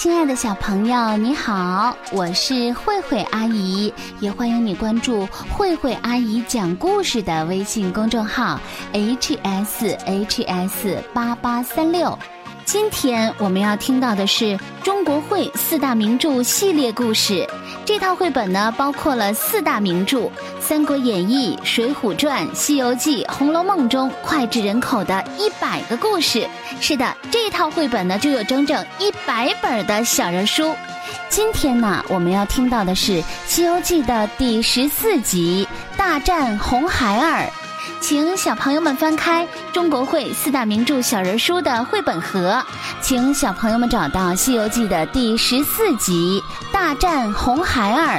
亲爱的小朋友，你好，我是慧慧阿姨，也欢迎你关注慧慧阿姨讲故事的微信公众号 h s h s 八八三六。今天我们要听到的是中国会四大名著系列故事。这套绘本呢，包括了四大名著《三国演义》《水浒传》《西游记》《红楼梦》中脍炙人口的一百个故事。是的，这套绘本呢，就有整整一百本的小人书。今天呢，我们要听到的是《西游记》的第十四集《大战红孩儿》。请小朋友们翻开中国绘四大名著小人书的绘本盒，请小朋友们找到《西游记》的第十四集《大战红孩儿》，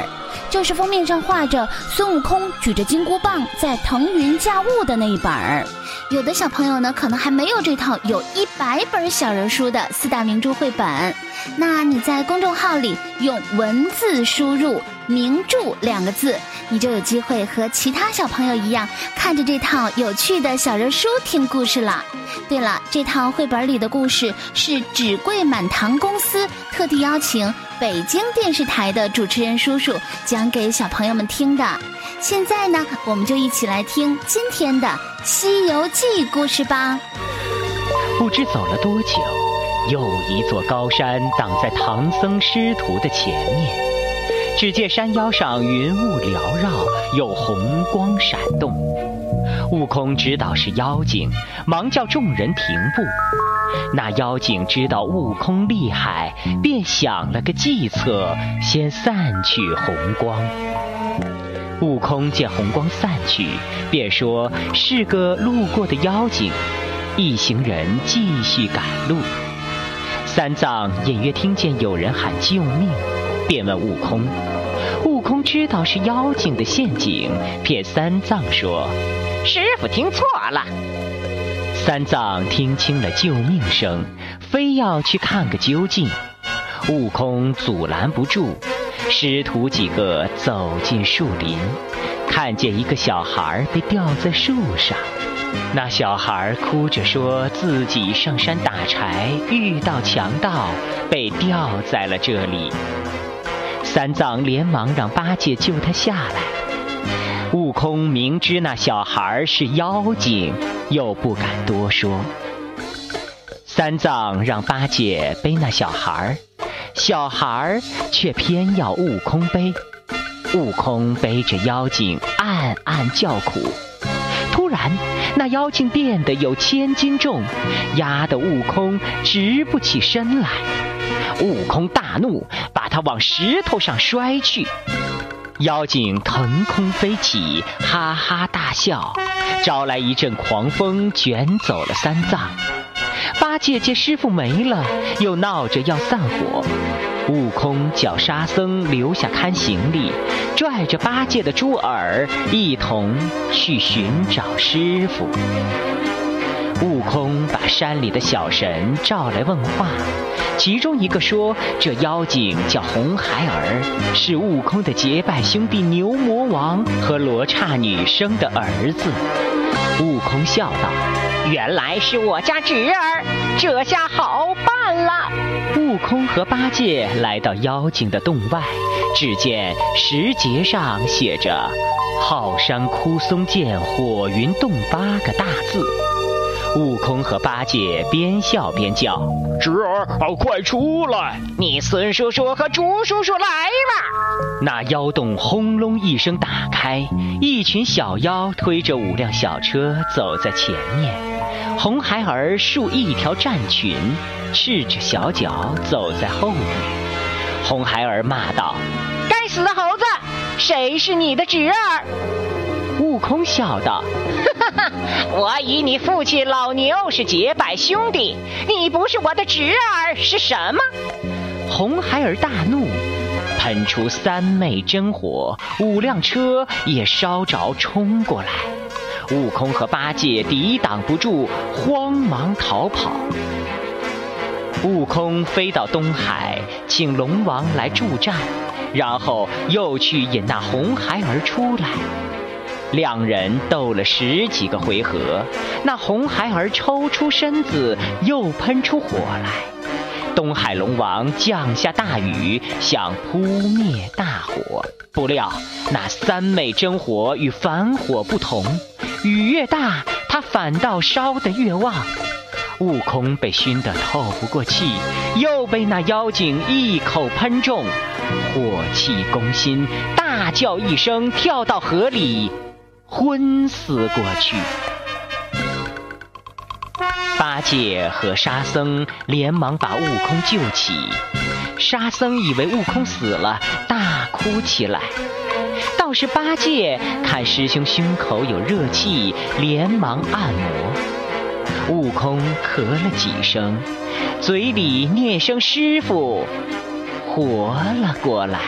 就是封面上画着孙悟空举着金箍棒在腾云驾雾的那一本儿。有的小朋友呢，可能还没有这套有一百本小人书的四大名著绘本，那你在公众号里用文字输入“名著”两个字。你就有机会和其他小朋友一样，看着这套有趣的小人书听故事了。对了，这套绘本里的故事是纸贵满堂公司特地邀请北京电视台的主持人叔叔讲给小朋友们听的。现在呢，我们就一起来听今天的《西游记》故事吧。不知走了多久，又一座高山挡在唐僧师徒的前面。只见山腰上云雾缭绕，有红光闪动。悟空知道是妖精，忙叫众人停步。那妖精知道悟空厉害，便想了个计策，先散去红光。悟空见红光散去，便说是个路过的妖精。一行人继续赶路。三藏隐约听见有人喊救命。便问悟空，悟空知道是妖精的陷阱，骗三藏说：“师傅听错了。”三藏听清了救命声，非要去看个究竟。悟空阻拦不住，师徒几个走进树林，看见一个小孩被吊在树上。那小孩哭着说自己上山打柴，遇到强盗，被吊在了这里。三藏连忙让八戒救他下来。悟空明知那小孩是妖精，又不敢多说。三藏让八戒背那小孩，小孩儿却偏要悟空背。悟空背着妖精，暗暗叫苦。突然，那妖精变得有千斤重，压得悟空直不起身来。悟空大怒，把他往石头上摔去。妖精腾空飞起，哈哈大笑，招来一阵狂风，卷走了三藏。姐姐师傅没了，又闹着要散伙。悟空叫沙僧留下看行李，拽着八戒的猪耳，一同去寻找师傅。悟空把山里的小神召来问话，其中一个说：“这妖精叫红孩儿，是悟空的结拜兄弟牛魔王和罗刹女生的儿子。”悟空笑道：“原来是我家侄儿，这下好办了。”悟空和八戒来到妖精的洞外，只见石碣上写着“浩山枯松涧，火云洞”八个大字。悟空和八戒边笑边叫：“侄儿，快出来！你孙叔叔和猪叔叔来了。”那妖洞轰隆一声打开，一群小妖推着五辆小车走在前面，红孩儿竖一条战裙，赤着小脚走在后面。红孩儿骂道：“该死的猴子，谁是你的侄儿？”悟空笑道：“哈哈，我与你父亲老牛是结拜兄弟，你不是我的侄儿是什么？”红孩儿大怒，喷出三昧真火，五辆车也烧着冲过来。悟空和八戒抵挡不住，慌忙逃跑。悟空飞到东海，请龙王来助战，然后又去引那红孩儿出来。两人斗了十几个回合，那红孩儿抽出身子，又喷出火来。东海龙王降下大雨，想扑灭大火。不料那三昧真火与凡火不同，雨越大，他反倒烧得越旺。悟空被熏得透不过气，又被那妖精一口喷中，火气攻心，大叫一声，跳到河里，昏死过去。八戒和沙僧连忙把悟空救起，沙僧以为悟空死了，大哭起来。倒是八戒看师兄胸口有热气，连忙按摩。悟空咳了几声，嘴里念声师傅，活了过来。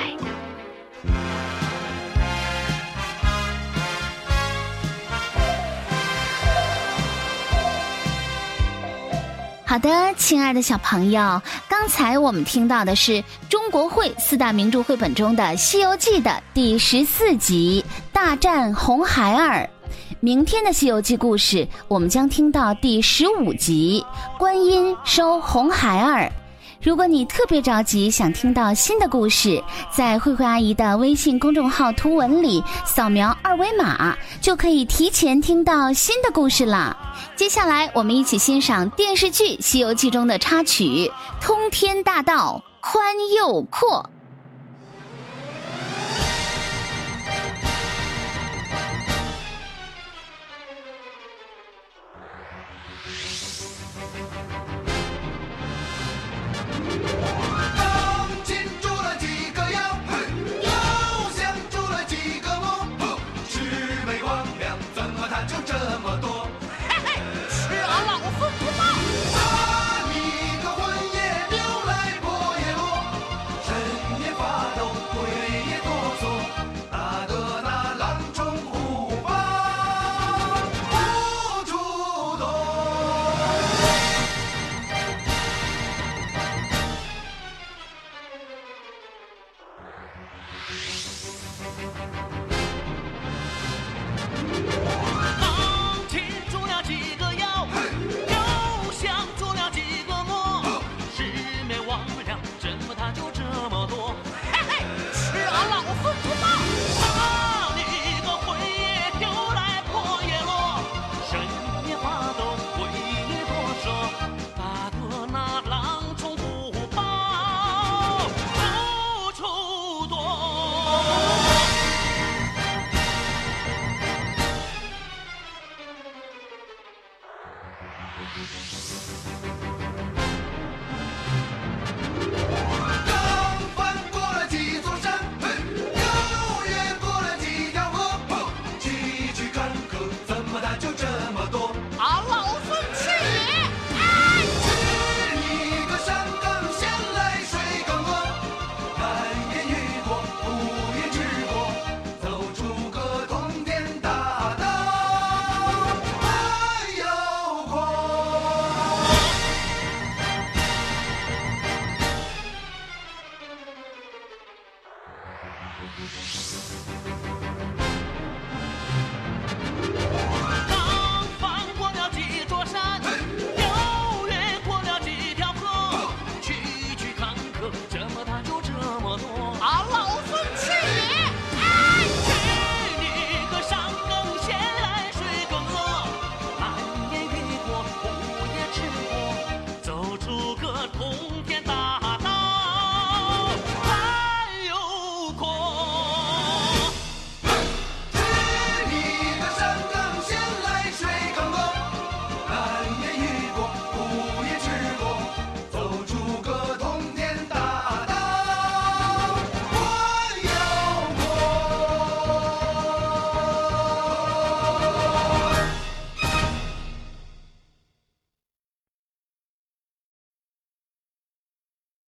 好的，亲爱的小朋友，刚才我们听到的是中国会四大名著绘本中的《西游记》的第十四集《大战红孩儿》。明天的《西游记》故事，我们将听到第十五集《观音收红孩儿》。如果你特别着急想听到新的故事，在慧慧阿姨的微信公众号图文里扫描二维码，就可以提前听到新的故事了。接下来，我们一起欣赏电视剧《西游记》中的插曲《通天大道宽又阔》。